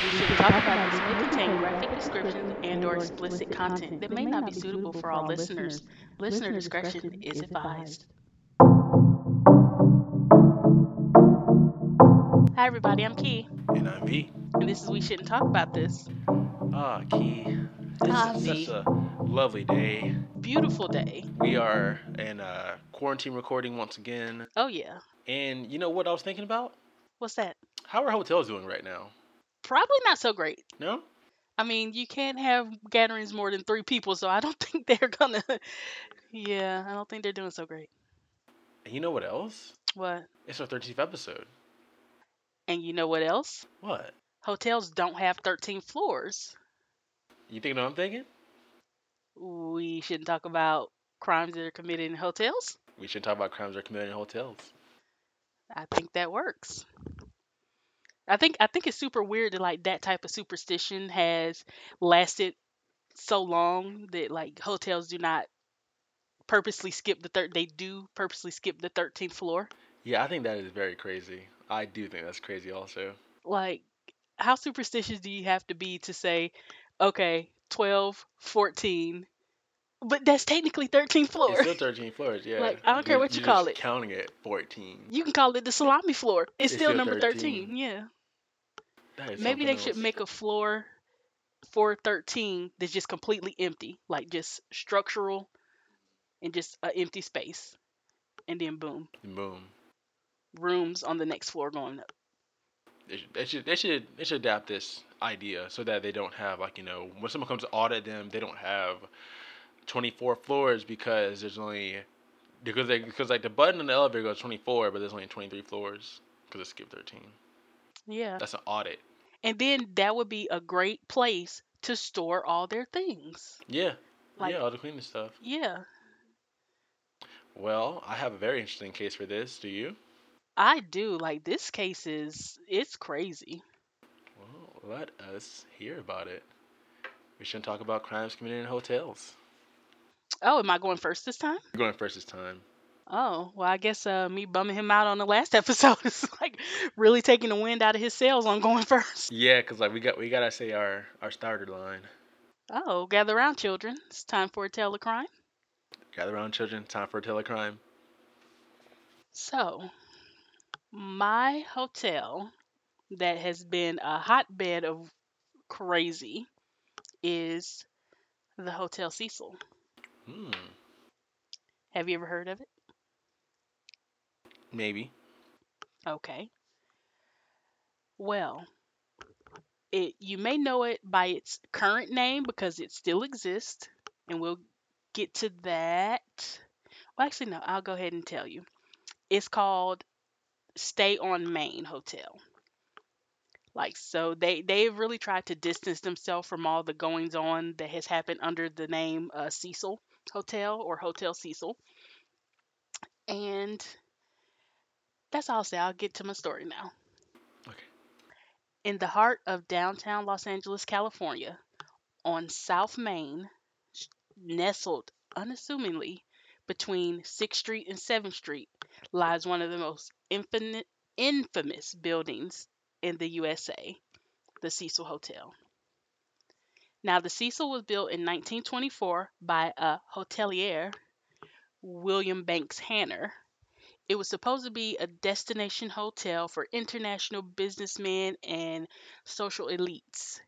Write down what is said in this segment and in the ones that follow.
We shouldn't talk about this may contain graphic descriptions and or explicit content that may not be suitable for all listeners. Listener discretion is advised. Hi everybody, I'm Key, And I'm V. and this is We Shouldn't Talk About This. Ah, Key. This Ah, is V. such a lovely day. Beautiful day. We are in uh, quarantine recording once again. Oh yeah. And you know what I was thinking about? What's that? How are hotels doing right now? Probably not so great. No? I mean, you can't have gatherings more than three people, so I don't think they're gonna. Yeah, I don't think they're doing so great. And you know what else? What? It's our 13th episode. And you know what else? What? Hotels don't have 13 floors. You think what I'm thinking? We shouldn't talk about crimes that are committed in hotels. We should talk about crimes that are committed in hotels. I think that works. I think I think it's super weird that like that type of superstition has lasted so long that like hotels do not purposely skip the third they do purposely skip the 13th floor. Yeah, I think that is very crazy. I do think that's crazy also. Like how superstitious do you have to be to say okay, 12, 14 but that's technically 13th floor. It's still 13 floors, yeah. Like, I don't care what you call just it. counting it 14. You can call it the salami floor. It's, It's still, still number 13. 13. Yeah. Maybe they something should make a floor for 13 that's just completely empty, like just structural and just an empty space. And then boom, Boom. rooms on the next floor going up. They should, they should they should they should adapt this idea so that they don't have like you know when someone comes to audit them they don't have 24 floors because there's only because they because like the button in the elevator goes 24 but there's only 23 floors because it skipped 13 Yeah. that's an audit And then that would be a great place to store all their things. yeah Like- yeah all the cleaning stuff Yeah. well I have a very interesting case for this do you I do. Like this case is it's crazy. well let us hear about it we shouldn't talk about crimes committed in hotels Oh, am I going first this time? You're going first this time Oh, well, I guess uh, me bumming him out on the last episode is like really taking the wind out of his sails on going first. yeah because like we got we gotta say our our starter line Oh, gather around, children. It's time for a tale of crime. Gather around, children. Time for a tale of crime. So, my hotel that has been a hotbed of crazy is the Hotel Cecil. Hmm. Have you ever heard of it? Maybe. Okay. Well, it you may know it by its current name because it still exists, and we'll get to that. Well, actually, no, I'll go ahead and tell you. It's called Stay on Main Hotel. Like so, they they've really tried to distance themselves from all the goings on that has happened under the name uh, Cecil Hotel or Hotel Cecil. And that's all I'll say. I'll get to my story now. Okay. In the heart of downtown Los Angeles, California, on South Main, nestled unassumingly between 6th Street and 7th Street, lies one of the most infinite, infamous buildings in the USA, the Cecil Hotel. Now, the Cecil was built in 1924 by a hotelier, William Banks Hanner. It was supposed to be a destination hotel for international businessmen and social elites.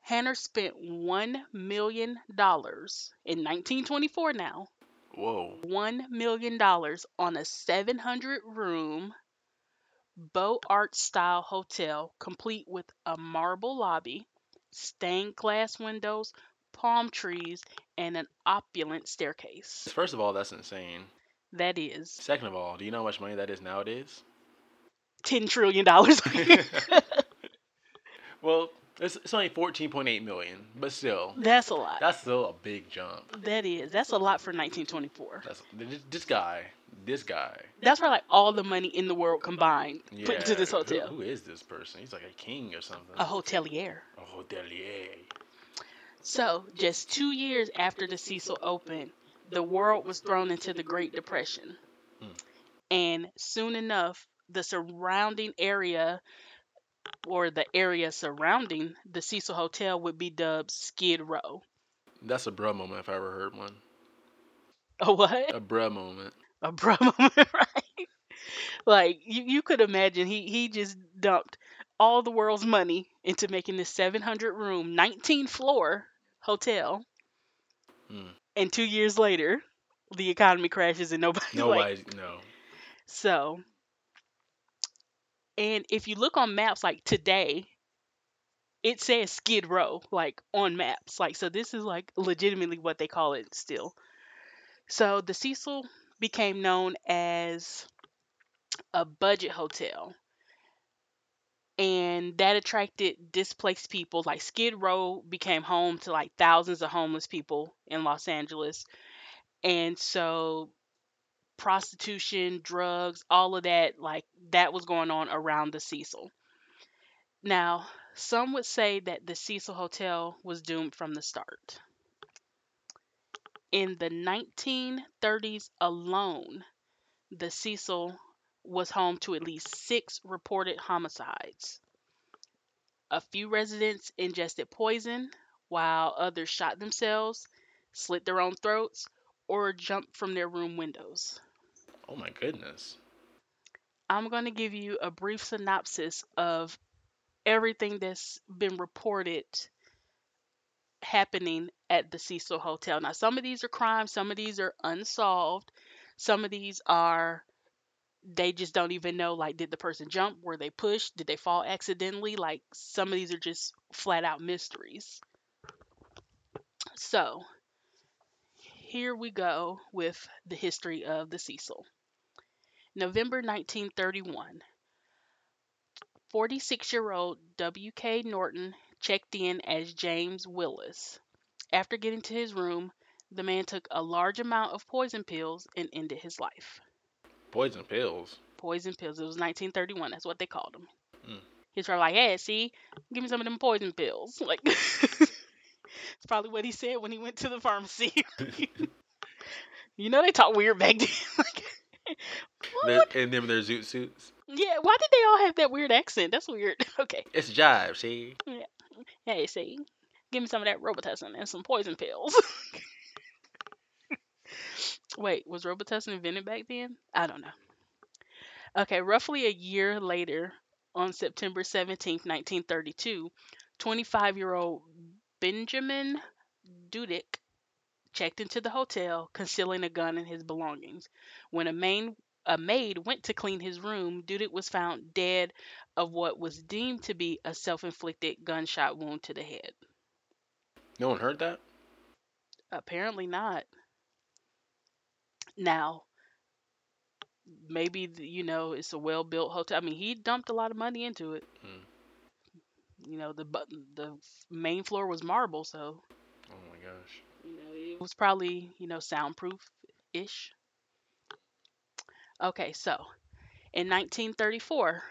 Hanner spent $1 million in 1924 now, Whoa. $1 million on a 700 room Beaux Arts style hotel complete with a marble lobby, stained glass windows, palm trees, and an opulent staircase. First of all, that's insane. That is Second of all, do you know how much money that is nowadays? $10 trillion. well, it's, it's only 14.8 million, but still, That's a lot. that's still a big jump. That is. That's a lot for 1924. That's this, this guy. This guy. That's where like all the money in the world combined Yeah. put into this who- hotel. who is this person? He's like a king or something. A hotelier. A hotelier. So, just two years after the Cecil opened, the world was thrown into the Great Depression. Hmm. And soon enough, the surrounding area or the area surrounding the Cecil Hotel would be dubbed Skid Row. That's a bruh moment if I ever heard one. A what? A bruh moment. A bruh moment, right? Like you, you could imagine he he just dumped all the world's money into making this 700 room, 19 floor hotel, Hmm. And two years later, the economy crashes and nobody like Nobody, no. so. And if you look on maps like today, it says Skid Row like on maps. Like so this is like legitimately what they call it still. So the Cecil became known as a budget hotel. And that attracted displaced people. Like Skid Row became home to like thousands of homeless people in Los Angeles. And so prostitution, drugs, all of that, like that was going on around the Cecil. Now, some would say that the Cecil Hotel was doomed from the start. In the 1930s alone, the Cecil was home to at least six reported homicides. A few residents ingested poison, while others shot themselves, slit their own throats, or jumped from their room windows. Oh my goodness. I'm going to give you a brief synopsis of everything that's been reported happening at the Cecil Hotel. Now, some of these are crimes, some of these are unsolved, some of these are they just don't even know like did the person jump? Were they pushed? Did they fall accidentally? Like some of these are just flat out mysteries. So here we go with the history of the cecil. November 1931 46 year old w.k norton checked in as james willis. After getting to his room the man took a large amount of poison pills and ended his life Poison pills. poison pills. It was 1931. That's what they called them. Mm. He's probably like, "Hey, see, give me some of them poison pills." Like, it's probably what he said when he went to the pharmacy. you know, they talk weird back then. like, what? and them their zoot suits. Yeah, why did they all have that weird accent? That's weird. okay, It's jive, see? Yeah. Hey, see, give me some of that Robitussin and some poison pills. Wait, was Robitussin invented back then? I don't know. Okay, roughly a year later, on September 17, 1932, 25 year old Benjamin Dudick checked into the hotel, concealing a gun and his belongings. When a, main, a maid went to clean his room, Dudick was found dead of what was deemed to be a self inflicted gunshot wound to the head. No one heard that? Apparently not. Now, maybe you know it's a well built hotel. I mean, he dumped a lot of money into it. Hmm. You know, the the main floor was marble, so Oh my gosh. you know it was probably you know soundproof ish. Okay, so in 1934,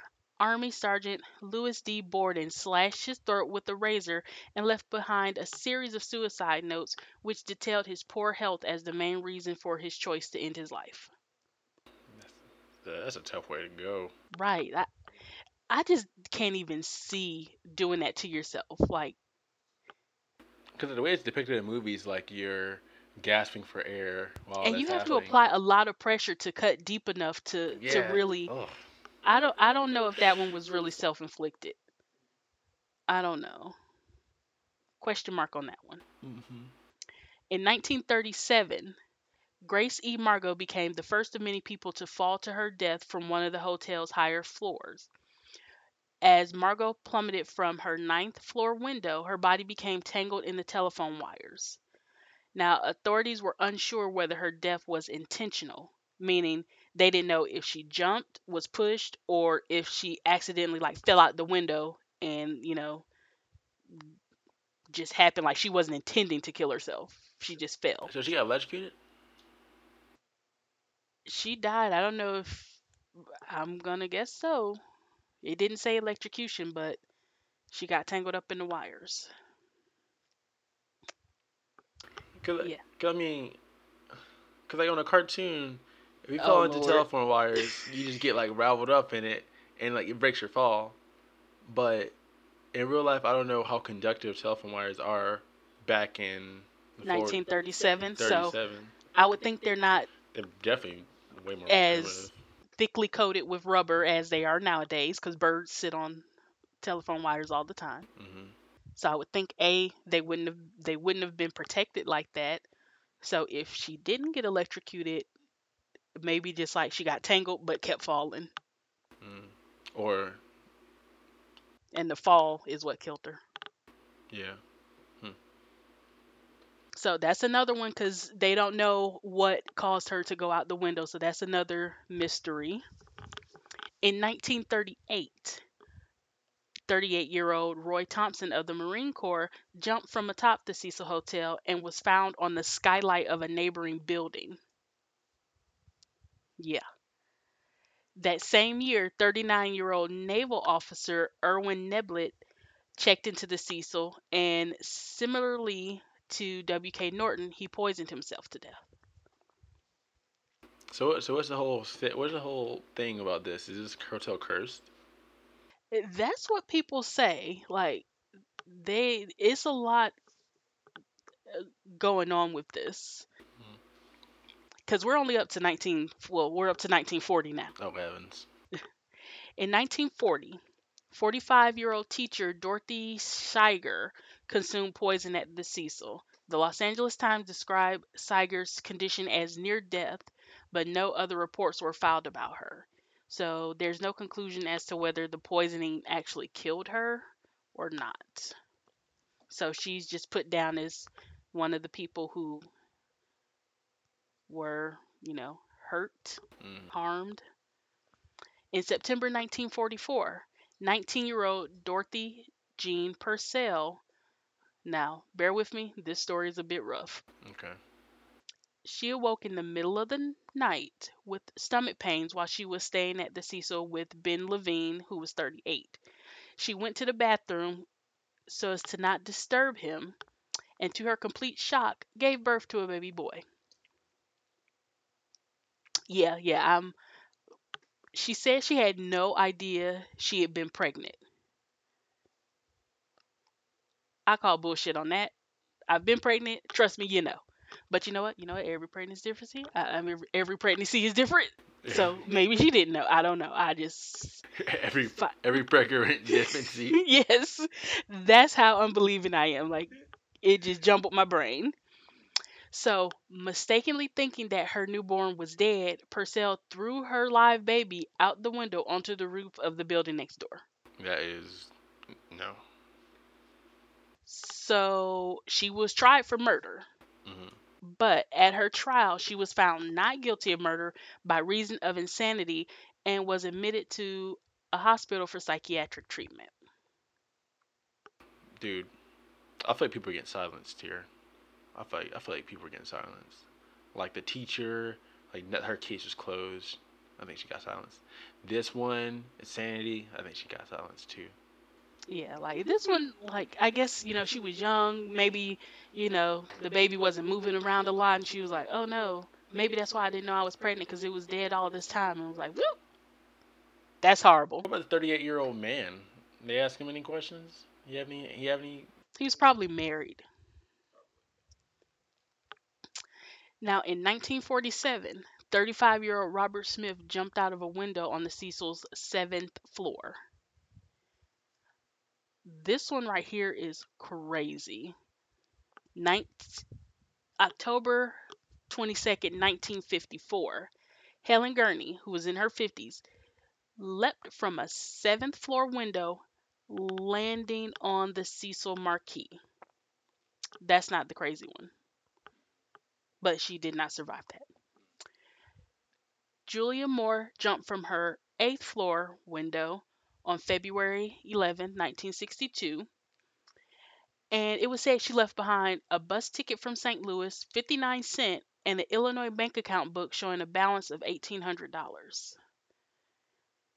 Army Sergeant Louis D. Borden slashed his throat with a razor and left behind a series of suicide notes which detailed his poor health as the main reason for his choice to end his life. That's a tough way to go. Right. I, I just can't even see doing that to yourself. Like, Because the way it's depicted in movies, like you're gasping for air while and you have to apply a lot of pressure to cut deep enough to to really. Ugh. I don't. I don't know if that one was really self inflicted. I don't know. Question mark on that one. Mm-hmm. In 1937, Grace E. Margot became the first of many people to fall to her death from one of the hotel's higher floors. As Margot plummeted from her ninth floor window, her body became tangled in the telephone wires. Now, authorities were unsure whether her death was intentional, meaning they didn't know if she jumped, was pushed, or if she accidentally like fell out the window and, you know, just happened like she wasn't intending to kill herself. She just fell. So she got electrocuted? She died. I don't know if I'm gonna guess so. It didn't say electrocution, but she got tangled up in the wires. Cause, Yeah. cause I mean, cause like on a cartoon, if you Oh, fall into Lord. telephone wires, you just get like raveled up in it, and like it breaks your fall. But in real life, I don't know how conductive telephone wires are back in before 1937. So I would think they're not They're definitely way more as thickly coated with rubber as they are nowadays because birds sit on telephone wires all the time. hmm So I would think a they wouldn't have they wouldn't have been protected like that. So if she didn't get electrocuted, maybe just like she got tangled but kept falling, Mm. Or and the fall is what killed her. yeah, So that's another one because they don't know what caused her to go out the window. So that's another mystery. In 1938, 38 year old Roy Thompson of the Marine Corps jumped from atop the Cecil Hotel and was found on the skylight of a neighboring building. Yeah. That same year, 39 year old naval officer Erwin Neblett checked into the Cecil, and similarly to W.K. Norton, he poisoned himself to death. So so what's the whole thi- what's the whole thing about this? Is this hotel cursed? Eh, That's what people say. Like, they, it's a lot uh, going on with this. Because we're only up to 19, well, we're up to 1940 now. Oh heavens! In 1940, 45 year old teacher Dorothy Scheiger consumed poison at the Cecil. The Los Angeles Times described Scheiger's condition as near death, but no other reports were filed about her. So there's no conclusion as to whether the poisoning actually killed her or not. So she's just put down as one of the people who were, you know, hurt Mm. harmed. In September 1944, 19 year old Dorothy Jean Purcell. Now, bear with me, this story is a bit rough. Okay. She awoke in the middle of the night with stomach pains while she was staying at the Cecil with Ben Levine, who was 38. She went to the bathroom so as to not disturb him, and to her complete shock, gave birth to a baby boy. Yeah, yeah, um, she said she had no idea she had been pregnant. I call bullshit on that. I've been pregnant. Trust me, you know. But you know what? You know what? Every pregnancy is different. I, I mean, every pregnancy is different. So maybe she didn't know. I don't know. I just every Fi- every pregnant infancy. yes, that's how unbelieving I am. Like it just jumbled my brain. So, mistakenly thinking that her newborn was dead, Purcell threw her live baby out the window onto the roof of the building next door. That is no. So, she was tried for murder. hmm But at her trial, she was found not guilty of murder by reason of insanity and was admitted to a hospital for psychiatric treatment. Dude, I feel like people are getting silenced here. I feel like, I feel like people are getting silenced. Like the teacher, like her case was closed. I think she got silenced. This one, insanity. I think she got silenced too. Yeah, like this one, like I guess you know she was young. Maybe you know the baby wasn't moving around a lot, and she was like, "Oh no, maybe that's why I didn't know I was pregnant because it was dead all this time." And I was like, "Whoop, that's horrible." What about the 38 year old man? They ask him any questions? You have any? You have any? He was probably married. Now, in 1947, 35 year old Robert Smith jumped out of a window on the Cecil's seventh floor. This one right here is crazy. Ninth, October 22nd, 1954. Helen Gurnee, who was in her 50s, leapt from a seventh floor window, landing on the Cecil marquee. That's not the crazy one. But she did not survive that. Julia Moore jumped from her eighth floor window on February 11, 1962. And it was said she left behind a bus ticket from St. Louis, 59 cents, and an Illinois bank account book showing a balance of $1,800.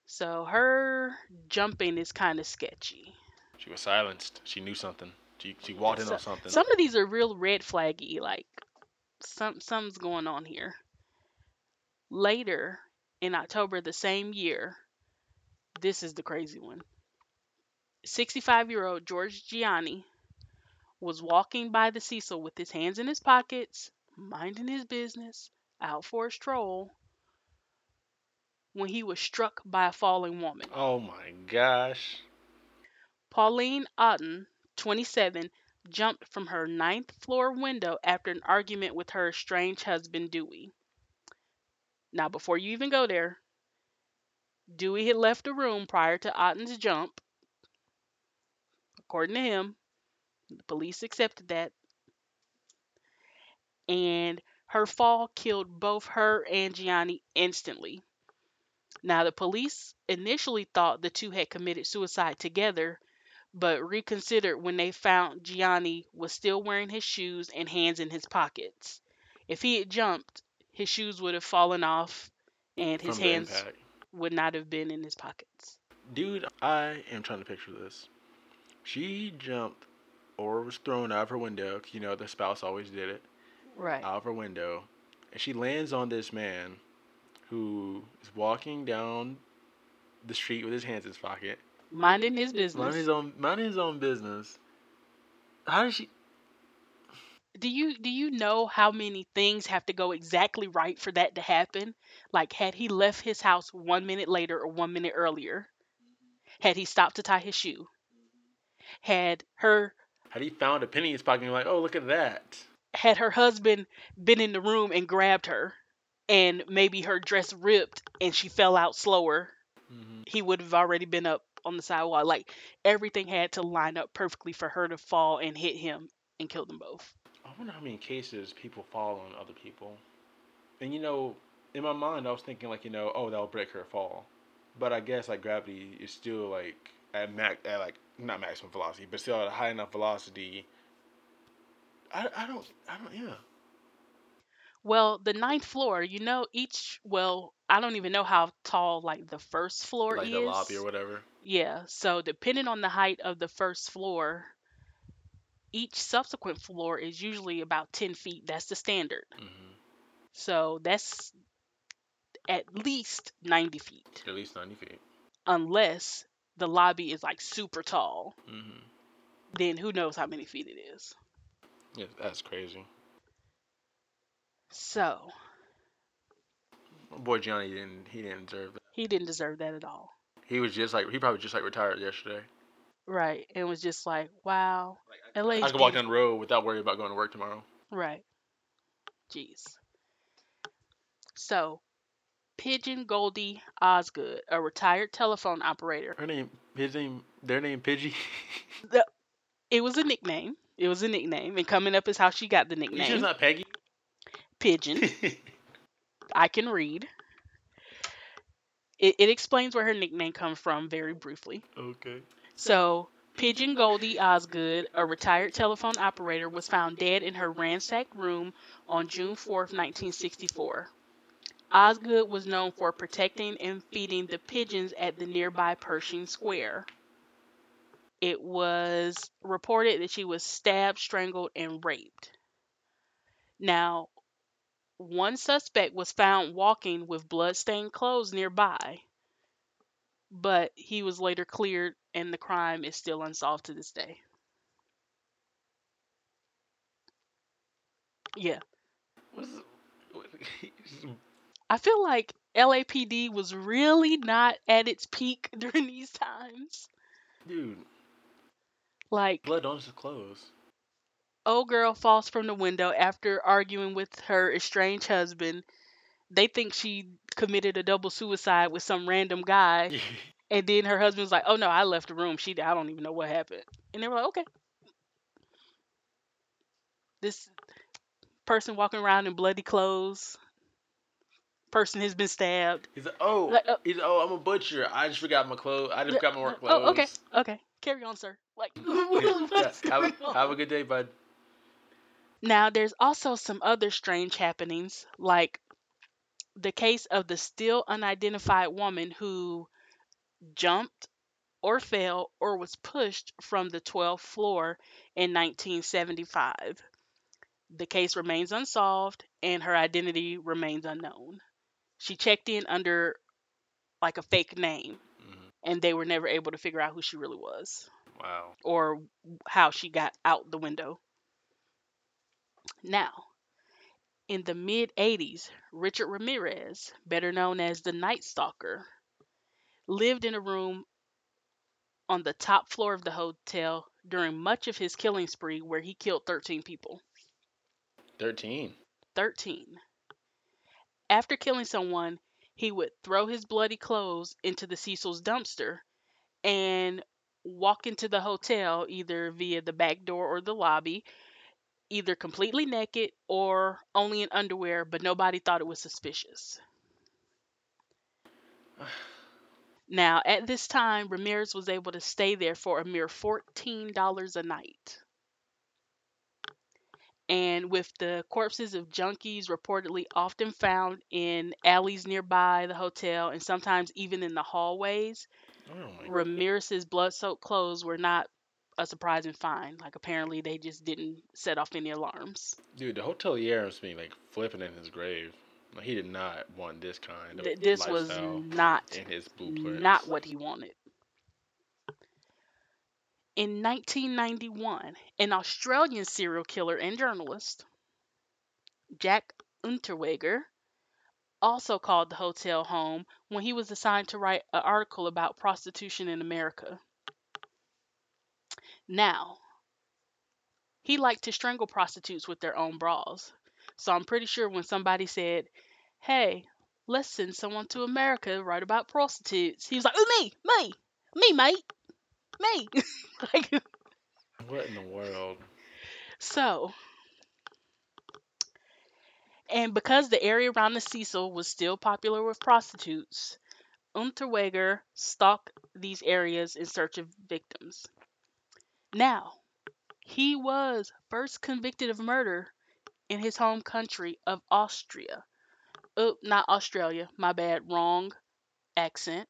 So her jumping is kind of sketchy. She was silenced. She knew something. She she walked in on something. Some of these are real red flaggy, like some something's going on here. Later in October the same year, this is the crazy one. 65 year old George Gianni was walking by the Cecil with his hands in his pockets, minding his business, out for a stroll, when he was struck by a falling woman. Oh my gosh. Pauline Otton, 27, jumped from her ninth floor window after an argument with her estranged husband, Dewey. Now, before you even go there, Dewey had left the room prior to Otton's jump. According to him, the police accepted that. And her fall killed both her and Gianni instantly. Now, the police initially thought the two had committed suicide together, but reconsidered when they found Gianni was still wearing his shoes and hands in his pockets. If he had jumped, his shoes would have fallen off and his From hands impact. would not have been in his pockets. Dude, I am trying to picture this. She jumped or was thrown out of her window. You know, the spouse always did it. Right. Out of her window. And she lands on this man who is walking down the street with his hands in his pocket. Minding his Minding business. his own, minding his own business. How does she. do you do you know how many things have to go exactly right for that to happen? Like had he left his house 1 minute later or 1 minute earlier? Had he stopped to tie his shoe? Had her Had he found a penny in his pocket and like, oh, look at that? had her husband been in the room and grabbed her and maybe her dress ripped and she fell out slower, Mm-hmm. he would have already been up on the sidewalk. Like everything had to line up perfectly for her to fall and hit him and kill them both. I wonder how many cases people fall on other people. And you know, in my mind, I was thinking like, you know, oh, that'll break her fall. But I guess like gravity is still like at max, at like not maximum velocity, but still at a high enough velocity. I, I don't I don't yeah. Well, the ninth floor, you know, each well, I don't even know how tall like the first floor like is. the lobby or whatever. Yeah, so depending on the height of the first floor, each subsequent floor is usually about 10 feet. That's the standard. hmm So that's at least 90 feet, At least ninety feet. unless the lobby is like super tall. hmm Then who knows how many feet it is. Yeah, that's crazy. So boy Johnny didn't he didn't deserve that. he didn't deserve that at all. He was just like he probably just like retired yesterday. Right. And was just like, wow, LA I could walk down the road without worrying about going to work tomorrow. Right. Jeez. So, Pigeon Goldie Osgood, a retired telephone operator. Her name, his name, their name, Pidgey. It was a nickname. It was a nickname, and coming up is how she got the You sure nickname. it's not Peggy? Pigeon. I can read. It, it explains where her nickname comes from very briefly. okay. So, Pigeon Goldie Osgood, a retired telephone operator, was found dead in her ransacked room on June 4th, 1964. Osgood was known for protecting and feeding the pigeons at the nearby Pershing Square. It was reported that she was stabbed, strangled, and raped. Now, one suspect was found walking with bloodstained clothes nearby, but he was later cleared and the crime is still unsolved to this day. Yeah. I feel like LAPD was really not at its peak during these times. dude, Like, blood on his clothes. Old girl falls from the window after arguing with her estranged husband. They think she committed a double suicide with some random guy. And then her husband's like, "Oh no, I left the room. She, I don't even know what happened." And they were like, "Okay." This person walking around in bloody clothes. Person has been stabbed. He's like, oh, Like, uh, he's oh, I'm a butcher. I just forgot my clothes. I just forgot my work clothes. Oh, okay, okay. Carry on, sir. Like, Yeah, have, have a good day, bud. Now, there's also some other strange happenings, like the case of the still unidentified woman who jumped or fell or was pushed from the 12th floor in 1975. The case remains unsolved and her identity remains unknown. She checked in under like a fake name. Mhm. and they were never able to figure out who she really was Wow. or how she got out the window. Now, in the mid 80s, Richard Ramirez, better known as the Night Stalker, lived in a room on the top floor of the hotel during much of his killing spree, where he killed 13 people. 13. 13. After killing someone, he would throw his bloody clothes into the Cecil's dumpster and walk into the hotel either via the back door or the lobby, either completely naked or only in underwear, but nobody thought it was suspicious. Now, at this time, Ramirez was able to stay there for a mere $14 a night. And with the corpses of junkies reportedly often found in alleys nearby the hotel and sometimes even in the hallways, Oh. Ramirez's blood-soaked clothes were not a surprising find. Like apparently they just didn't set off any alarms. Dude, the hotelier must be like flipping in his grave. Like he did not want this kind of Th- this was not in his blueprints. not what he wanted. In 1991, an Australian serial killer and journalist, Jack Unterweger, also called the hotel home when he was assigned to write an article about prostitution in America. Now, he liked to strangle prostitutes with their own bras. So I'm pretty sure when somebody said, "Hey, let's send someone to America to write about prostitutes," he was like, "Oh, me, me, me, mate, me." like, What in the world? so, and because the area around the Cecil was still popular with prostitutes, Unterweger stalked these areas in search of victims. Now, he was first convicted of murder in his home country of Austria. Oh, not Australia. My bad. Wrong accent.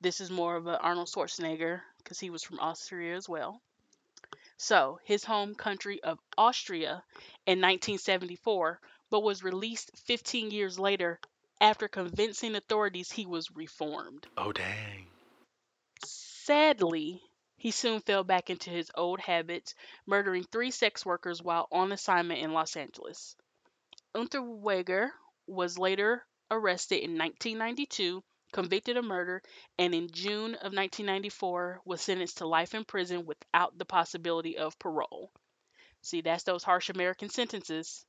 This is more of an Arnold Schwarzenegger because he was from Austria as well. So, his home country of Austria in 1974, but was released 15 years later after convincing authorities he was reformed. Oh dang. Sadly, he soon fell back into his old habits, murdering three sex workers while on assignment in Los Angeles. Unterweger was later arrested in 1992, convicted of murder, and in June of 1994 was sentenced to life in prison without the possibility of parole. See, that's those harsh American sentences.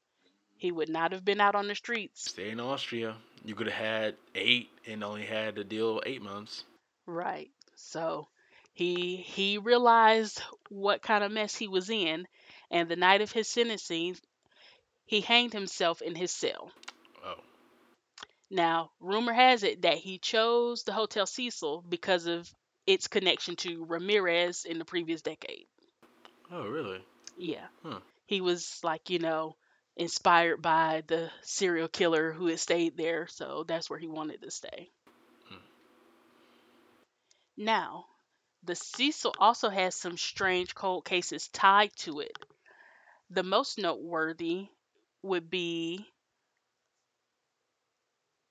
He would not have been out on the streets. Stay in Austria. You could have had eight and only had to deal eight months. Right. So he he realized what kind of mess he was in, and the night of his sentencing, he hanged himself in his cell. Oh. Now, rumor has it that he chose the Hotel Cecil because of its connection to Ramirez in the previous decade. Oh really? Yeah. Huh. He was like, you know, inspired by the serial killer who had stayed there, so that's where he wanted to stay. Hmm. Now, the Cecil also has some strange cold cases tied to it. The most noteworthy would be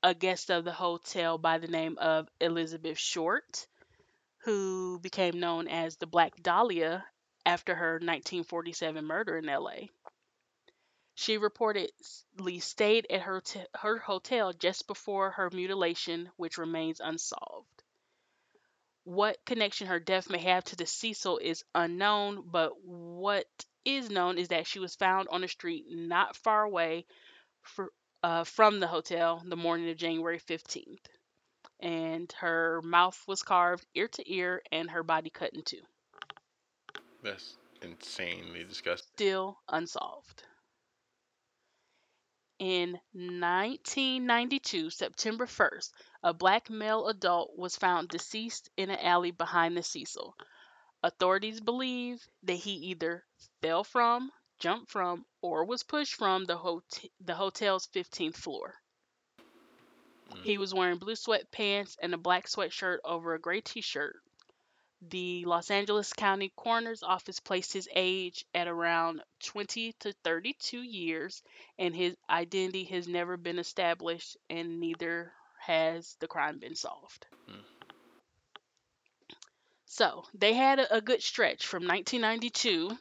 a guest of the hotel by the name of Elizabeth Short, who became known as the Black Dahlia after her 1947 murder in LA. She reportedly stayed at her, t- her hotel just before her mutilation, which remains unsolved. What connection her death may have to the Cecil is unknown, but what is known is that she was found on a street not far away fr- uh, from the hotel the morning of January 15th. And her mouth was carved ear to ear and her body cut in two. That's insanely disgusting. Still unsolved. In 1992, September 1st, a black male adult was found deceased in an alley behind the Cecil. Authorities believe that he either fell from, jumped from, or was pushed from the, hot- the hotel's 15th floor. Mm. He was wearing blue sweatpants and a black sweatshirt over a gray t shirt. The Los Angeles County Coroner's Office placed his age at around 20 to 32 years, and his identity has never been established, and neither has the crime been solved. Hmm. So they had a, a good stretch from 1992.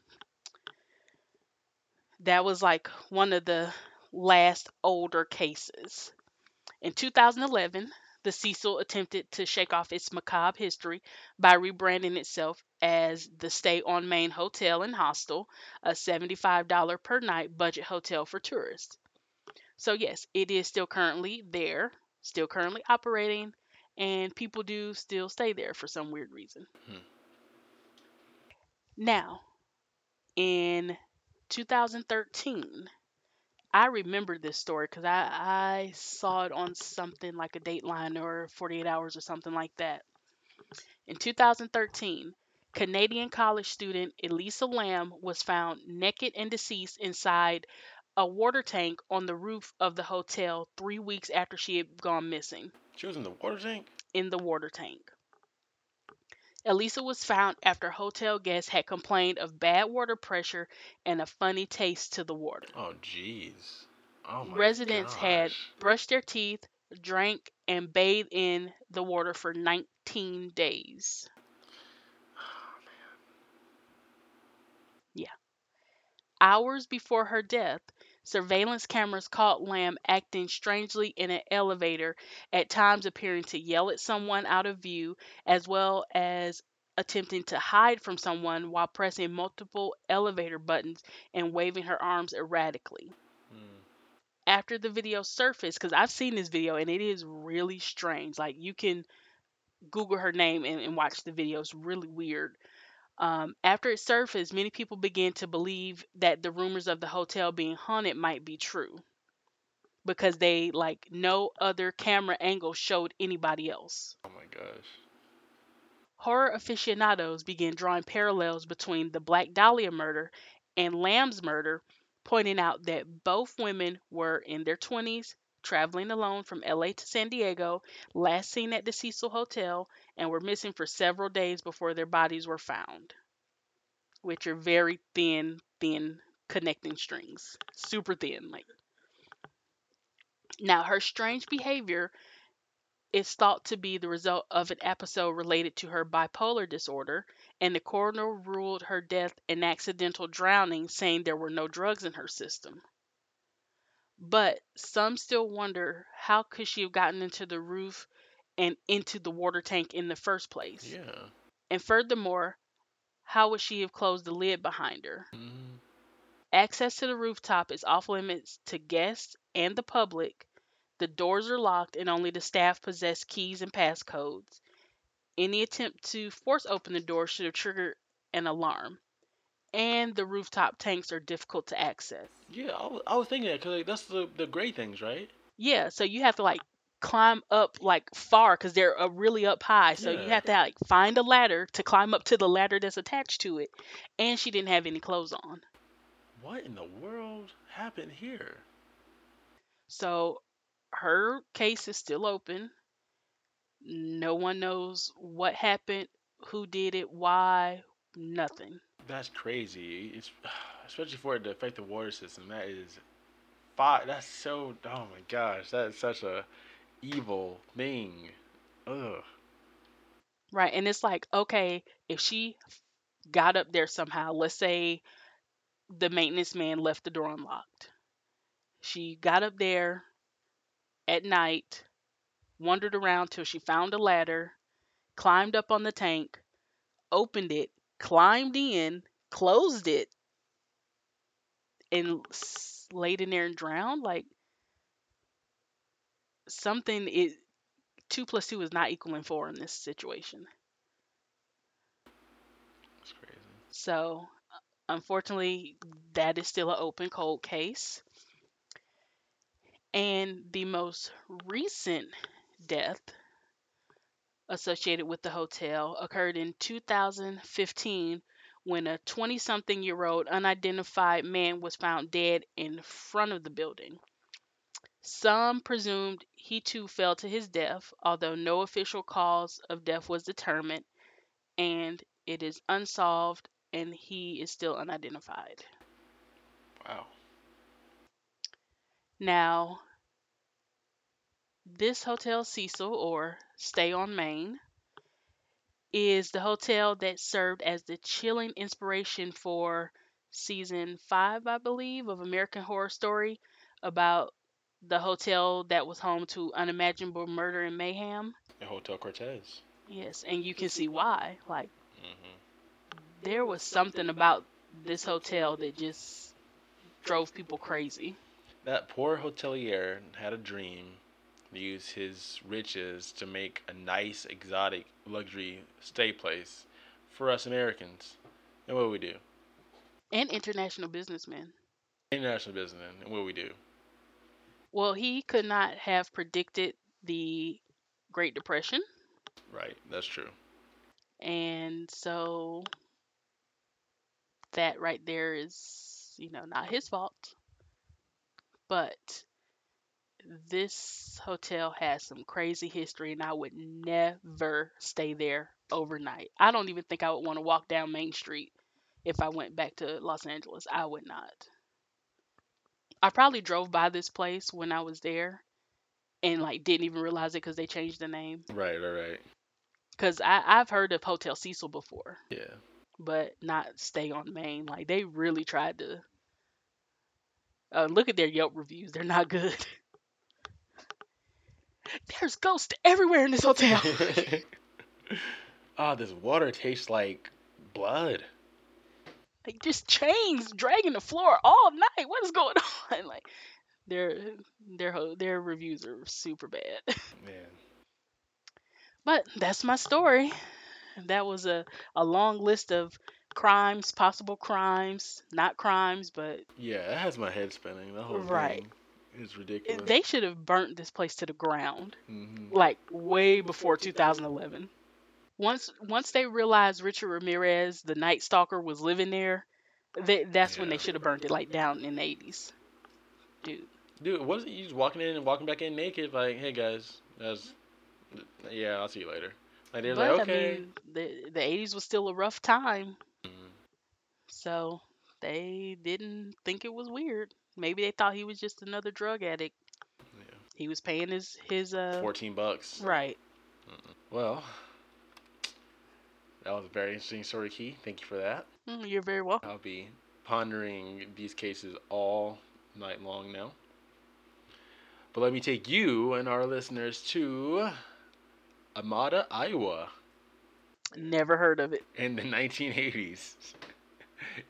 That was like one of the last older cases. In 2011, the Cecil attempted to shake off its macabre history by rebranding itself as the Stay on Main Hotel and Hostel, a $75 per night budget hotel for tourists. So, yes, it is still currently there, still currently operating, and people do still stay there for some weird reason. Hmm. Now, in 2013, I remember this story because I, I saw it on something like a Dateline or 48 Hours or something like that. In 2013, Canadian college student Elisa Lam was found naked and deceased inside a water tank on the roof of the hotel three weeks after she had gone missing. She was in the water tank? In the water tank. Elisa was found after hotel guests had complained of bad water pressure and a funny taste to the water. Oh, jeez. Oh my Residents had brushed their teeth, drank, and bathed in the water for 19 days. Ah, yeah. Hours before her death, surveillance cameras caught Lam acting strangely in an elevator, at times appearing to yell at someone out of view, as well as attempting to hide from someone while pressing multiple elevator buttons and waving her arms erratically. Hmm. After the video surfaced, because I've seen this video and it is really strange. Like you can Google her name and, and watch the video. It's really weird. Um, after it surfaced, many people began to believe that the rumors of the hotel being haunted might be true because they like no other camera angle showed anybody else. Oh my gosh. Horror aficionados began drawing parallels between the Black Dahlia murder and Lam's murder, pointing out that both women were in their 20s, traveling alone from LA to San Diego, last seen at the Cecil Hotel, and were missing for several days before their bodies were found, which are very thin, thin connecting strings. Super thin. Like now her strange behavior is thought to be the result of an episode related to her bipolar disorder, and the coroner ruled her death an accidental drowning, saying there were no drugs in her system. But some still wonder how could she have gotten into the roof and into the water tank in the first place? Yeah. And furthermore, how would she have closed the lid behind her? Mm. Access to the rooftop is off limits to guests and the public. The doors are locked and only the staff possess keys and passcodes. Any attempt to force open the door should have triggered an alarm. And the rooftop tanks are difficult to access. Yeah, I was, I was thinking that because like, that's the the great things, right? Yeah, so you have to like climb up like far because they're uh, really up high. So you have to like find a ladder to climb up to the ladder that's attached to it. And she didn't have any clothes on. What in the world happened here? So her case is still open. No one knows what happened, who did it, why, nothing. That's crazy. It's especially for it to affect the water system. That is, fi- That's so. Oh my gosh, that is such a evil thing. Ugh. Right. And it's like, okay, if she got up there somehow, let's say the maintenance man left the door unlocked. She got up there at night, wandered around till she found a ladder, climbed up on the tank, opened it, climbed in, closed it, and laid in there and drowned. Like something is two plus two is not equaling four in this situation. That's crazy. So, unfortunately, that is still an open cold case. And the most recent death associated with the hotel occurred in 2015 when a 20 something year old unidentified man was found dead in front of the building. Some presumed he too fell to his death, although no official cause of death was determined, and it is unsolved and he is still unidentified. Wow. Now, this Hotel Cecil or Stay on Main is the hotel that served as the chilling inspiration for season five, I believe, of American Horror Story about the hotel that was home to unimaginable murder and mayhem. The Hotel Cortez. Yes, and you can see why. Like, hmm there was something about this hotel that just drove people crazy. That poor hotelier had a dream to use his riches to make a nice, exotic, luxury stay place for us Americans. And what do we do? And international businessmen. International business. And what do we do? Well, he could not have predicted the Great Depression. Right. That's true. And so that right there is, you know, not his fault. But this hotel has some crazy history, and I would never stay there overnight. I don't even think I would want to walk down Main Street if I went back to Los Angeles. I would not. I probably drove by this place when I was there and like didn't even realize it because they changed the name. Right, right, right. Because I've heard of Hotel Cecil before, Yeah. but not stay on Main. Like they really tried to. Uh, look at their Yelp reviews; they're not good. There's ghosts everywhere in this hotel. Ah, this water tastes like blood. Like just chains dragging the floor all night. What is going on? Like their their their reviews are super bad. Man. But that's my story. That was a, a long list of crimes, possible crimes, not crimes, but Yeah, that has my head spinning. The whole Right. thing is ridiculous. they should have burnt this place to the ground hmm like way before 2011. Once once they realized Richard Ramirez, the Night Stalker, was living there, they, that's when they should have burned it like down in the 80s. Dude, Dude, wasn't you just walking in and walking back in naked? Like, hey guys, that's yeah, I'll see you later. Like they're like, okay. I mean, the the 80s was still a rough time, Mhm. so they didn't think it was weird. Maybe they thought he was just another drug addict. Yeah. He was paying his his uh Fourteen bucks. right. Well, that was a very interesting story, Key. Thank you for that. Mm, you're very welcome. I'll be pondering these cases all night long now. But let me take you and our listeners to Amana, Iowa, Never heard of it. in the 1980s.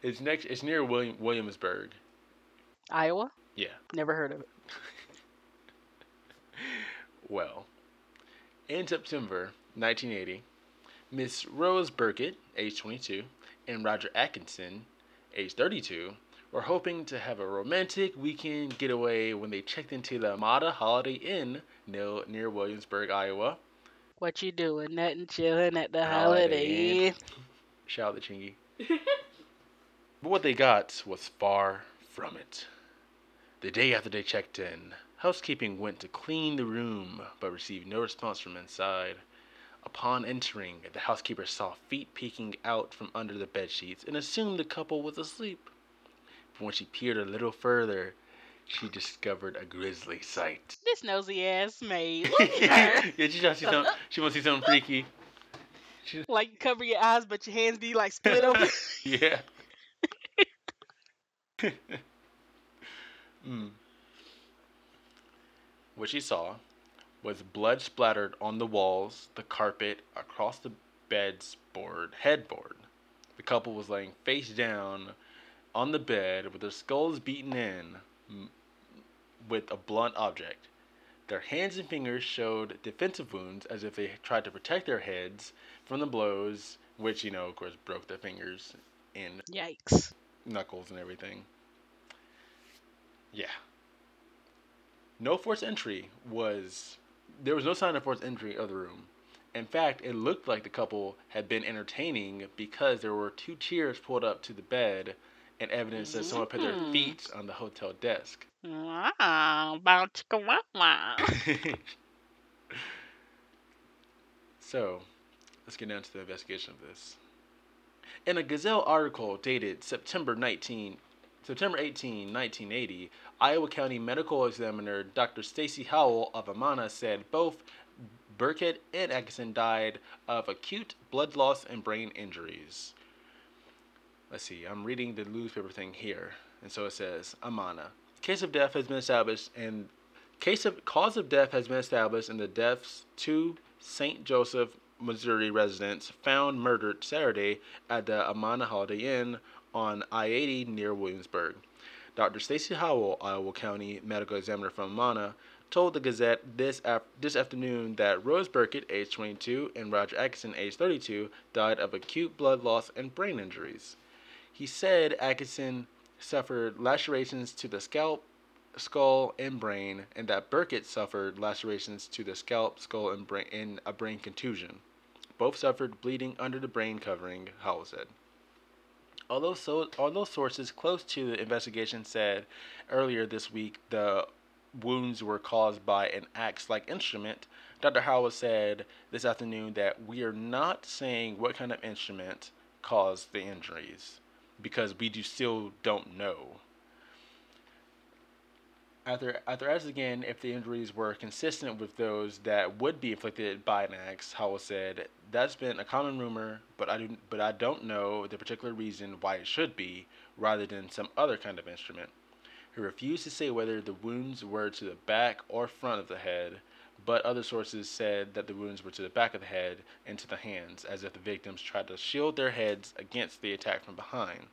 It's next. It's near William, Williamsburg. Iowa? Yeah. Never heard of it. Well, in September 1980, Miss Rose Burkett, age 22, and Roger Atkinson, age 32, were hoping to have a romantic weekend getaway when they checked into the Amana Holiday Inn near, Williamsburg, Iowa. What you doing? Nothing chilling at the Holiday holiday. Inn. Shout out to Chingy. but what they got was far from it. The day after they checked in, housekeeping went to clean the room but received no response from inside. Upon entering, the housekeeper saw feet peeking out from under the bed sheets and assumed the couple was asleep. But when she peered a little further, she discovered a grisly sight. This nosy ass maid. Look at her. yeah, she wants to see something. She wants to see something freaky. like cover your eyes, but your hands be like split open. Yeah. mm. What she saw was blood splattered on the walls, the carpet, across the bed's board, headboard. The couple was laying face down on the bed with their skulls beaten in m- with a blunt object. Their hands and fingers showed defensive wounds as if they tried to protect their heads from the blows, which, you know, of course, broke their fingers and Yikes. knuckles and everything. Yeah. No forced entry was. There was no sign of forced entry of the room. In fact, it looked like the couple had been entertaining because there were two chairs pulled up to the bed and evidence that someone put their Mhm. feet on the hotel desk. Wow, bow chicka wow wow. so, let's get down to the investigation of this. In a Gazette article dated September 19, September 18, 1980, Iowa County Medical Examiner Dr. Stacy Howell of Amana said both Burkett and Atkinson died of acute blood loss and brain injuries. Let's see, I'm reading the newspaper thing here. And so it says, Amana. Case of death has been established and case of cause of death has been established in the deaths two St. Joseph, Missouri residents found murdered Saturday at the Amana Holiday Inn on I-80 near Williamsburg. Dr. Stacy Howell, Iowa County medical examiner from Mana, told the Gazette this this afternoon that Rose Burkett, age 22, and Roger Atkinson, age 32, died of acute blood loss and brain injuries. He said Atkinson suffered lacerations to the scalp, skull, and brain, and that Burkett suffered lacerations to the scalp, skull, and brain in a brain contusion. Both suffered bleeding under the brain covering, Howell said. Although, so, although sources close to the investigation said earlier this week the wounds were caused by an axe like instrument, Dr. Howell said this afternoon that we are not saying what kind of instrument caused the injuries because we do still don't know. After, after asking again if the injuries were consistent with those that would be inflicted by an axe, Howell said, "That's been a common rumor, but I do, but I don't know the particular reason why it should be, rather than some other kind of instrument." He refused to say whether the wounds were to the back or front of the head, but other sources said that the wounds were to the back of the head and to the hands, as if the victims tried to shield their heads against the attack from behind.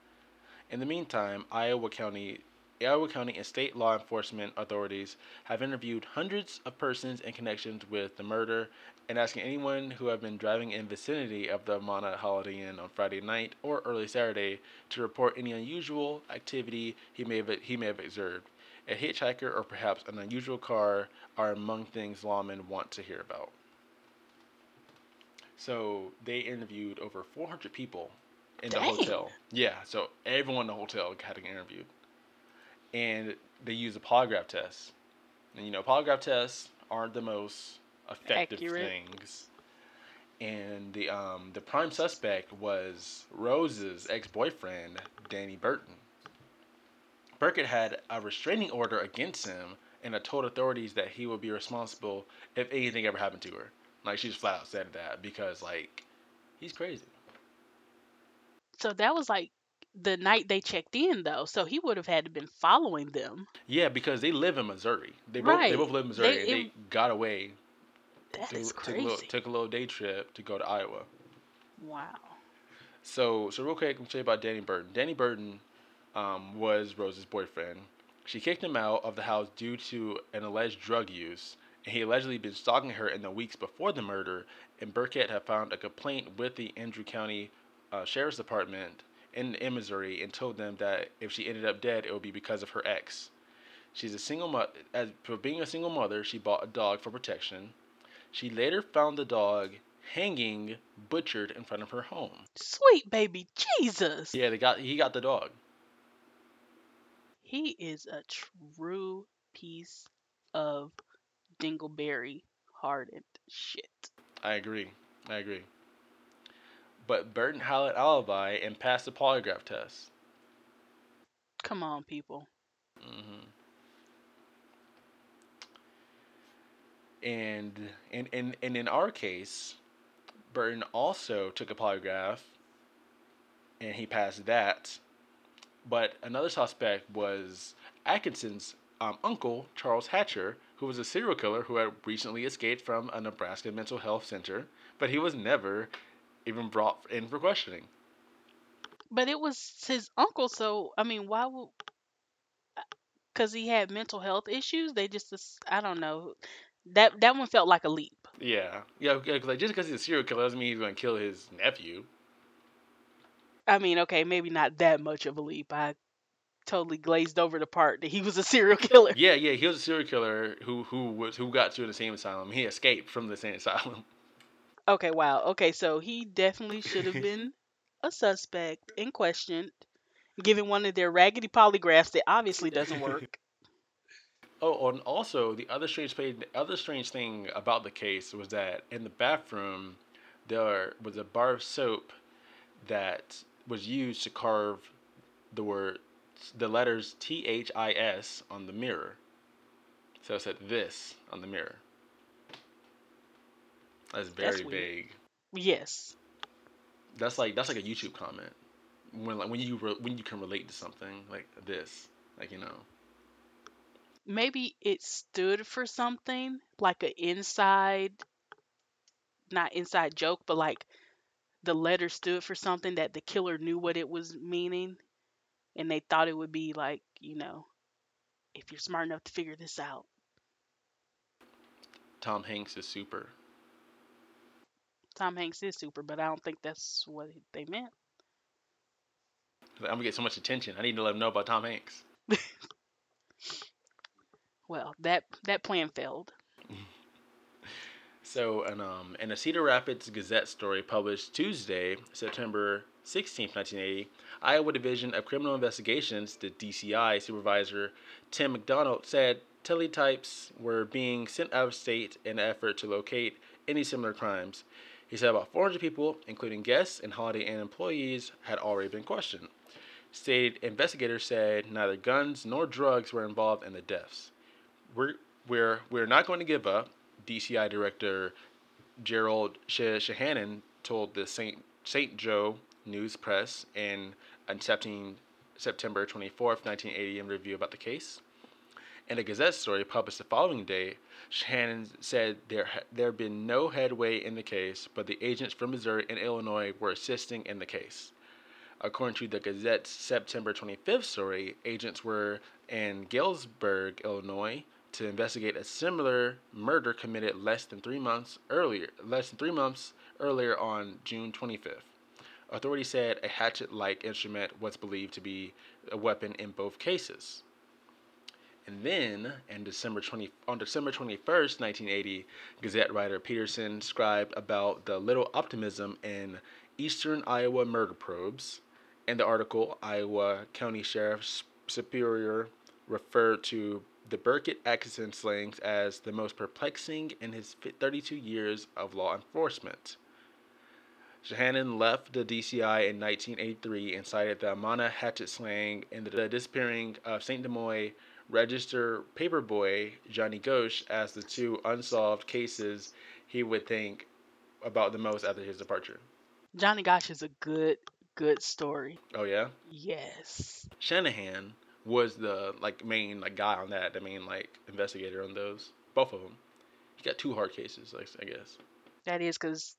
In the meantime, Iowa County Iowa County and state law enforcement authorities have interviewed hundreds of persons in connection with the murder and asking anyone who have been driving in vicinity of the Amana Holiday Inn on Friday night or early Saturday to report any unusual activity he may have, he may have observed. A hitchhiker or perhaps an unusual car are among things lawmen want to hear about. So they interviewed over 400 people in the hotel. Yeah, so everyone in the hotel had to get interviewed and they use a polygraph test. And you know, polygraph tests aren't the most effective Accurate. things. And the um, the prime suspect was Rose's ex boyfriend, Danny Burton. Burkett had a restraining order against him and had told authorities that he would be responsible if anything ever happened to her. Like she just flat out said that because like he's crazy. So that was like the night they checked in, though. So he would have had to been following them. Yeah, because they live in Missouri. They both they both live in Missouri They- and they got away That took, is took a crazy. little, took a little day trip to go to Iowa. Wow. So, so real quick, I'm tell you about Danny Burton. Danny Burton um, was Rose's boyfriend. She kicked him out of the house due to an alleged drug use, and he allegedly been stalking her in the weeks before the murder. And Burkett had filed a complaint with the Andrew County uh, Sheriff's Department in, in Missouri and told them that if she ended up dead, it would be because of her ex. She's a single mother. As for being a single mother, she bought a dog for protection. She later found the dog hanging, butchered in front of her home. Sweet baby Jesus. Yeah, they got he got the dog. He is a true piece of dingleberry hardened shit. I agree. I agree. But Burton had an alibi and passed the polygraph test. Come on, people. hmm And and, and and in our case, Burton also took a polygraph, and he passed that. But another suspect was Atkinson's um, uncle, Charles Hatcher, who was a serial killer who had recently escaped from a Nebraska mental health center, but he was never even brought in for questioning. But it was his uncle, so I mean, why would? Uh, because he had mental health issues. They just, I don't know. That that one felt like a leap. Yeah, yeah, because like just because he's a serial killer doesn't mean he's going to kill his nephew. I mean, okay, maybe not that much of a leap. I totally glazed over the part that he was a serial killer. Yeah, yeah, he was a serial killer who who was who got to an insane asylum. He escaped from the insane asylum. Okay, wow. Okay, so he definitely should have been a suspect in question, given one of their raggedy polygraphs that obviously doesn't work. Oh, and also the other strange the other strange thing about the case was that in the bathroom there was a bar of soap that was used to carve the word the letters T H I S on the mirror. So it said this on the mirror. That's very weird. vague. Yes. That's like that's like a YouTube comment. When like when you re- when you can relate to something like this, like you know. Maybe it stood for something like an inside, not inside joke, but like the letter stood for something that the killer knew what it was meaning, and they thought it would be like, you know, if you're smart enough to figure this out. Tom Hanks is super. Tom Hanks is super, but I don't think that's what they meant. I'm gonna get so much attention. I need to let them know about Tom Hanks. Well, that that plan failed. So, and, um, in a Cedar Rapids Gazette story published Tuesday, September 16, 1980, Iowa Division of Criminal Investigations, the DCI supervisor Tim McDonald said teletypes were being sent out of state in an effort to locate any similar crimes. He said about 400 people, including guests and Holiday Inn employees, had already been questioned. State investigators said neither guns nor drugs were involved in the deaths. We're, we're, we're not going to give up, DCI Director Gerald Shanahan told the St. St. Joe News Press in accepting September 24th, 1980, in review about the case. In a Gazette story published the following day, Shannon said there there had been no headway in the case, but the agents from Missouri and Illinois were assisting in the case. According to the Gazette's September 25th story, agents were in Galesburg, Illinois, to investigate a similar murder committed less than three months earlier. Less than three months earlier on June 25th. Authorities said a hatchet-like instrument was believed to be a weapon in both cases. And then, in December 20, on December 21st, 1980, Gazette writer Peterson scribed about the little optimism in eastern Iowa murder probes. In the article, Iowa County Sheriff Superior referred to the Burkett Atkinson slayings as the most perplexing in his 32 years of law enforcement. Shanahan left the DCI in 1983 and cited the Amana hatchet slaying and the disappearing of St. Des Moines register paperboy Johnny Gosch as the two unsolved cases he would think about the most after his departure. Johnny Gosch is a good, good story. Oh yeah. Yes. Shanahan was the like main like guy on that, the main like investigator on those, both of them. He got two hard cases, like I guess. That is because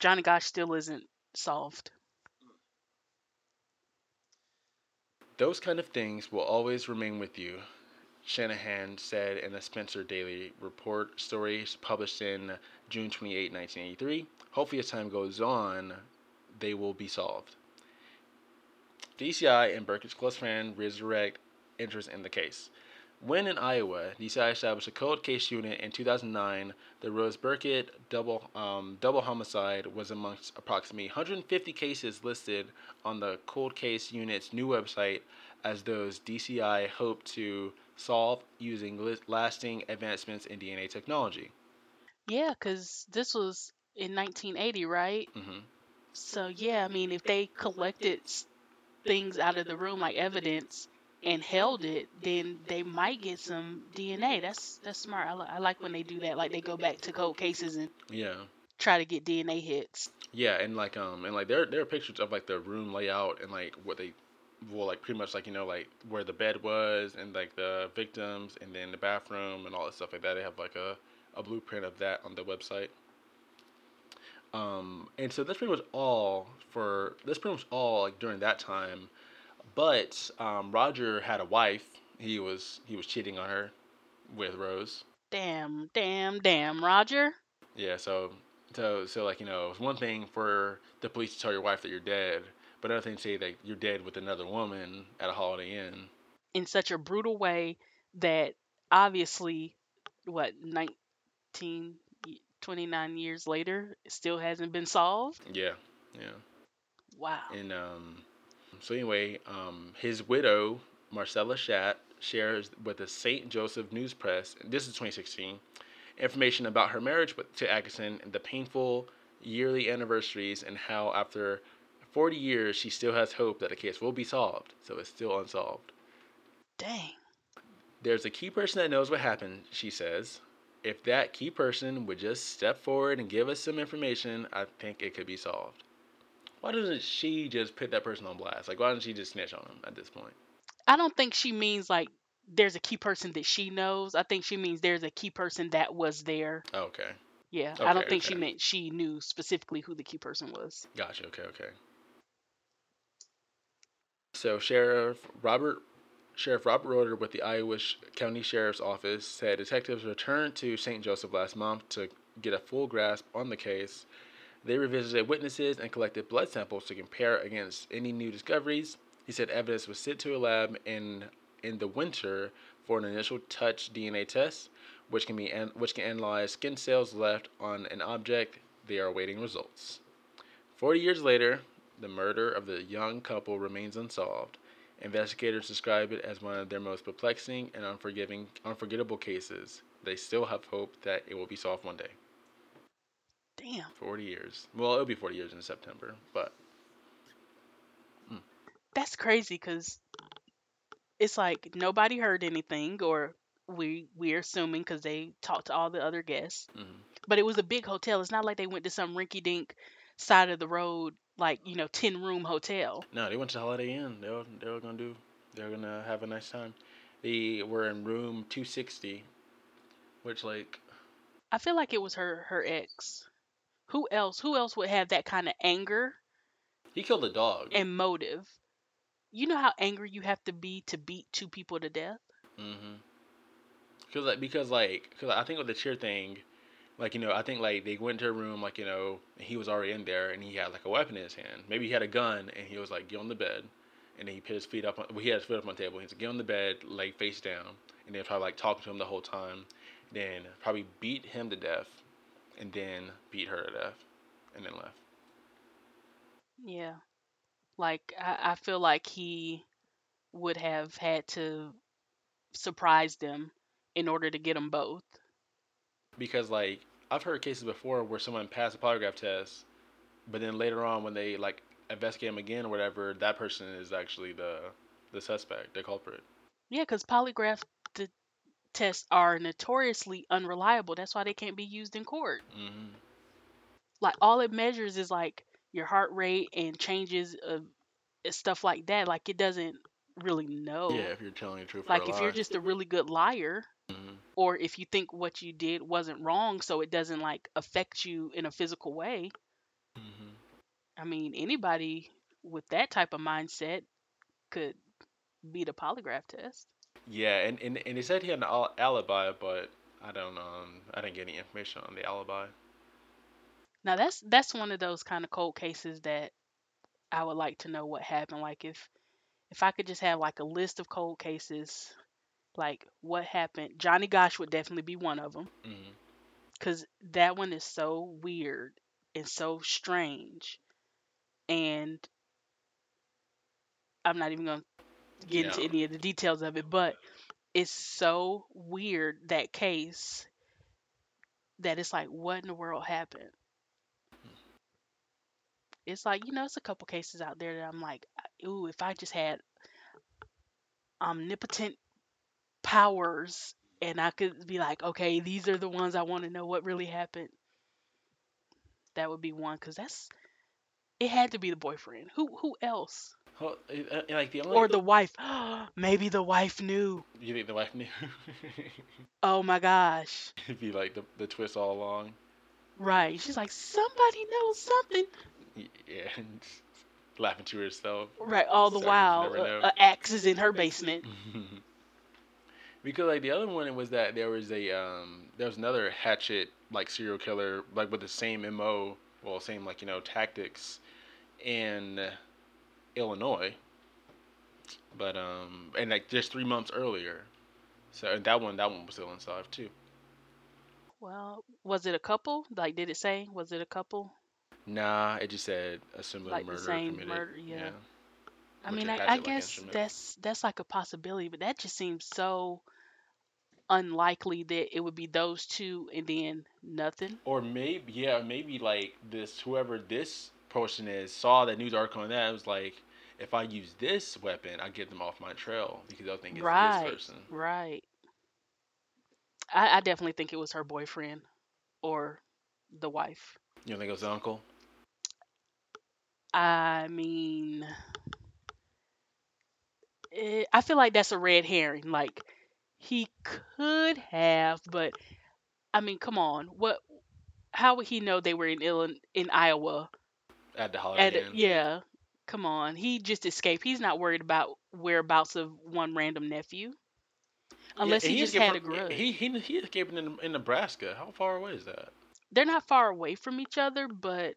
Johnny Gosch still isn't solved. Those kind of things will always remain with you, Shanahan said in a Spencer Daily Report story published in June 28, 1983. Hopefully, as time goes on, they will be solved. DCI and Burkett's close friend resurrect interest in the case. When in Iowa, DCI established a cold case unit in 2009. The Rose Burkett double um, double homicide was amongst approximately 150 cases listed on the cold case unit's new website as those DCI hope to solve using lasting advancements in DNA technology. Yeah, because this was in 1980, right? hmm So yeah, I mean, if they collected things out of the room like evidence and held it, then they might get some DNA. That's that's smart. I, li- I like when they do that. Like they go back to cold cases and Yeah. try to get DNA hits. Yeah, and like um and like there there are pictures of like the room layout and like what they well like pretty much like you know like where the bed was and like the victims and then the bathroom and all that stuff like that. They have like a, a blueprint of that on the website. Um and so that's pretty much all for that's pretty much all like during that time. But um Roger had a wife. He was he was cheating on her with Rose. Damn, damn, damn, Roger. Yeah, so so so like you know, it's one thing for the police to tell your wife that you're dead, but another thing to say that you're dead with another woman at a Holiday Inn. in such a brutal way that obviously what 19 29 years later it still hasn't been solved Yeah, yeah. wow And um, so anyway, um, his widow Marcella Schatt shares with the St. Joseph News Press. and This is 2016. Information about her marriage with, to Atkinson and the painful yearly anniversaries and how after 40 years she still has hope that the case will be solved. So it's still unsolved. dang There's a key person that knows what happened, she says. if that key person would just step forward and give us some information, I think it could be solved. Why doesn't she just put that person on blast? Like, why doesn't she just snitch on him at this point? I don't think she means like there's a key person that she knows. I think she means there's a key person that was there. Oh, okay. Yeah, I don't Okay, think she meant she knew specifically who the key person was. Gotcha. Okay. Okay. So Sheriff Robert Sheriff Robert Rotter with the Iowa County Sheriff's Office said detectives returned to St. Joseph last month to get a full grasp on the case. They revisited witnesses and collected blood samples to compare against any new discoveries. He said evidence was sent to a lab in in the winter for an initial touch DNA test, which can be which can analyze skin cells left on an object. They are awaiting results. Forty years later, the murder of the young couple remains unsolved. Investigators describe it as one of their most perplexing and unforgiving, unforgettable cases. They still have hope that it will be solved one day. Damn. 40 years. Well, it'll be 40 years in September, but That's crazy because it's like nobody heard anything, or we we're assuming because they talked to all the other guests. mhm. But it was a big hotel. It's not like they went to some rinky dink side of the road, like you know, ten room hotel. no, they went to the Holiday Inn. They were, they were gonna do. They were gonna have a nice time. They were in room 260, which like I feel like it was her her ex. Who else? Who else would have that kind of anger he killed a dog. and motive? You know how angry you have to be to beat two people to death. Mm-hmm. Cause like because like cause I think with the cheer thing, like you know I think like they went to a room like you know and he was already in there and he had like a weapon in his hand. Maybe he had a gun and he was like get on the bed, and then he put his feet up. On, well, he had his feet up on the table. He said get on the bed, leg face down, and then probably like talking to him the whole time. Then probably beat him to death, and then beat her to death, and then left. Yeah. Like I, I feel like he would have had to surprise them in order to get them both. because like I've heard cases before where someone passed a polygraph test, but then later on when they like investigate them again or whatever, that person is actually the the suspect, the culprit. Yeah, because polygraph t- tests are notoriously unreliable. That's why they can't be used in court. hmm Like all it measures is like your heart rate and changes of stuff like that. Like it doesn't really know. Yeah, if you're telling the truth. like if you're just a really good liar, Mhm. or if you think what you did wasn't wrong, so it doesn't like affect you in a physical way. Mhm. I mean, anybody with that type of mindset could beat a polygraph test. Yeah, and, and and they said he had an al- alibi, but I don't know. I didn't get any information on the alibi. Now that's that's one of those kind of cold cases that I would like to know what happened. Like if if I could just have like a list of cold cases, like what happened. Johnny Gosch would definitely be one of them hmm because that one is so weird and so strange, and I'm not even gonna get into any of the details of it, but it's so weird that case that it's like, what in the world happened? It's like, you know, it's a couple cases out there that I'm like, ooh, if I just had omnipotent powers and I could be like, okay, these are the ones I want to know what really happened. That would be one because that's it had to be the boyfriend. Who who else? Oh, uh, uh, like the only Or the wife. Maybe the wife knew. you think the wife knew? Oh my gosh. It'd be like the the twist all along. Right. She's like, somebody knows something. Yeah, and laughing to herself. Right. All the So while, never know. a, a axe is in her basement. because like the other one was that there was a um there was another hatchet like serial killer like with the same mo well same like you know tactics in Illinois but um and like just three months earlier so and that one that one was still unsolved too Well, was it a couple? Like, did it say? Was it a couple? nah it just said a similar Like the murder same committed murder, yeah. I mean, I, I guess instrument. that's that's like a possibility, but that just seems so unlikely that it would be those two and then nothing. Or maybe yeah, maybe like this whoever this person is saw that news article and that and was like, if I use this weapon, I get them off my trail because they'll think it's Right. this person. Right. I, I definitely think it was her boyfriend or the wife. You don't think it was the uncle? I mean, eh, I feel like that's a red herring. Like he could have, but I mean, come on. What? How would he know they were in Illinois, in Iowa? At the Holiday At Inn. yeah, come on. He just escaped. He's not worried about whereabouts of one random nephew, unless Yeah, he, just escaped had a grudge. He he he escaped in, in Nebraska. How far away is that? They're not far away from each other, but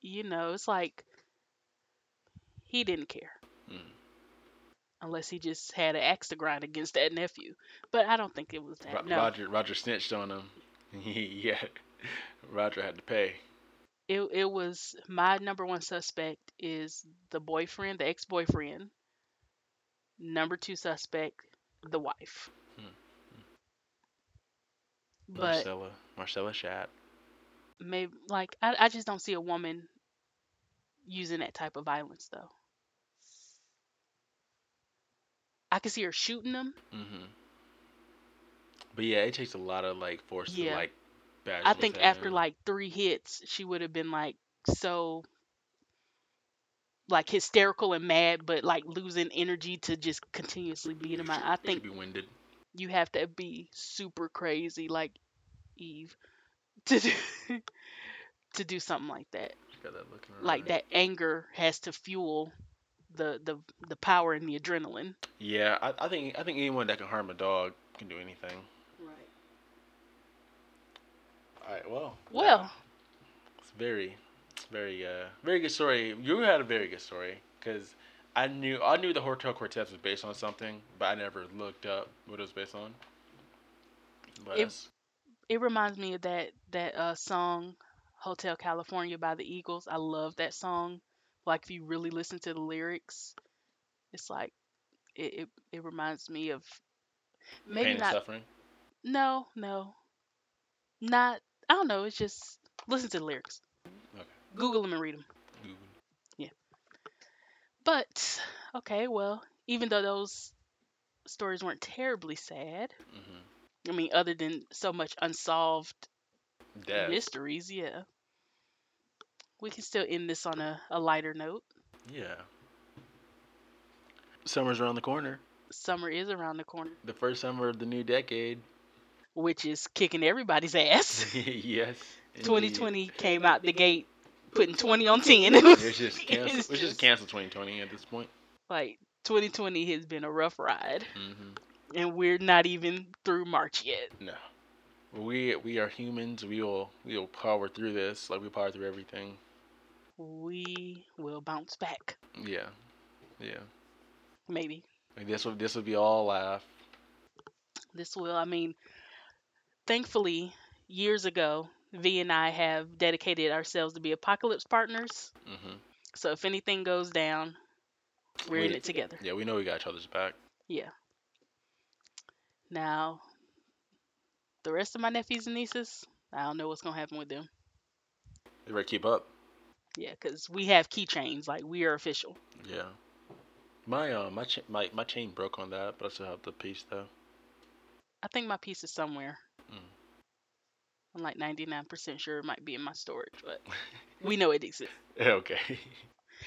you know, it's like he didn't care. Hmm. Unless he just had an axe to grind against that nephew. But I don't think it was that. Ro- no. Roger Roger snitched on him. yeah, Roger had to pay. it it was my number one suspect is the boyfriend, the ex boyfriend. Number two suspect, the wife. Hmm. But Marcella Marcella Shat. maybe like I, I just don't see a woman using that type of violence though. I could see her shooting them. hmm But yeah, it takes a lot of like force to like bash. I think after man. like three hits, she would have been like so like hysterical and mad, but like losing energy to just continuously beat him. She- I, think be winded. you have to be super crazy like Eve to do to do something like that. Got that Like that anger has to fuel the the the power and the adrenaline. Yeah, I, I think I think anyone that can harm a dog can do anything. Right. All right. Well. Well, It's very, very, uh, very good story. You had a very good story because I knew I knew the Hotel Cortez was based on something, but I never looked up what it was based on. But It- it reminds me of that that uh song Hotel California by the Eagles. I love that song. Like if you really listen to the lyrics, it's like it it, it reminds me of maybe pain not suffering. no, no. Not I don't know, it's just listen to the lyrics. Okay. Google them and read them. Yeah, But okay, well, even though those stories weren't terribly sad, Mhm. I mean, other than so much unsolved Death. mysteries, yeah, we can still end this on a, a lighter note. Yeah. Summer's around the corner. Summer is around the corner, The first summer of the new decade. which is kicking everybody's ass. yes. indeed. 2020 came out the gate putting 20 on 10. It's just cancel. It's It's, just cancel 2020 at this point. like 2020 has been a rough ride, hmm and we're not even through March yet. No. We we are humans. We will we will power through this like we power through everything. We will bounce back, Yeah. Yeah. maybe. Like this will this will be all laugh. This will, I mean, thankfully, years ago, V and I have dedicated ourselves to be apocalypse partners. hmm So if anything goes down, we're in it together. Yeah, we know we got each other's back. Yeah. Now, the rest of my nephews and nieces, I don't know what's gonna happen with them. Ready to keep up? Yeah, because we have keychains, like we are official. Yeah. My uh my cha- my my chain broke on that, but I still have the piece though. I think my piece is somewhere. Mm. I'm like 99% sure it might be in my storage, but we know it exists. okay.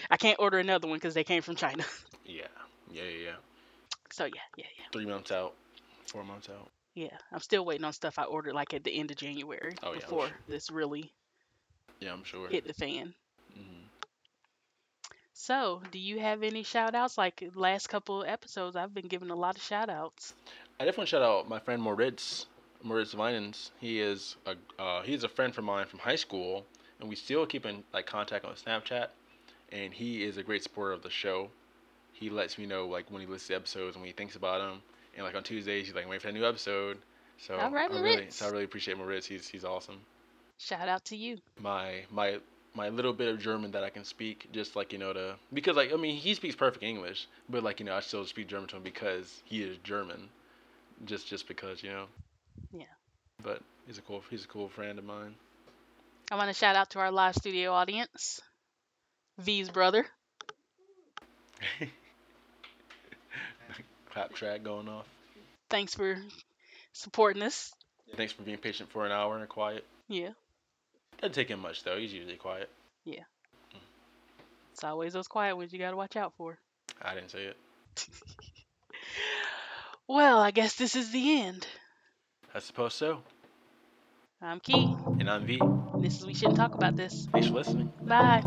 I can't order another one because they came from China. yeah. Yeah, yeah, yeah. So yeah, yeah, yeah, Three months out, four months out. yeah. I'm still waiting on stuff I ordered like at the end of January Oh, yeah, before sure. this really Yeah, I'm sure. hit the fan. So, do you have any shout outs? Like last couple episodes, I've been giving a lot of shout outs. I definitely shout out my friend Moritz, Moritz Vinans. He is a uh, he's a friend from mine from high school, and we still keep in like contact on Snapchat. And he is a great supporter of the show. He lets me know like when he listens to episodes and when he thinks about them. And like on Tuesdays, he's like wait for that new episode. So All right, I really, Moritz. so I really appreciate Moritz. He's he's awesome. Shout out to you. My my my little bit of German that I can speak, just like you know to because like I mean he speaks perfect English, but like you know I still speak German to him because he is German, just just because you know. Yeah. But he's a cool he's a cool friend of mine. I want to shout out to our live studio audience, V's brother. Clap track going off. Thanks for supporting us. Thanks for being patient for an hour and quiet. Yeah, Doesn't take him much though. He's usually quiet. Yeah. Mm. It's always those quiet ones you gotta watch out for. I didn't say it. Well, I guess this is the end. I suppose so. I'm Key, And I'm V. and this is We Shouldn't Talk About This. Thanks for listening. Bye.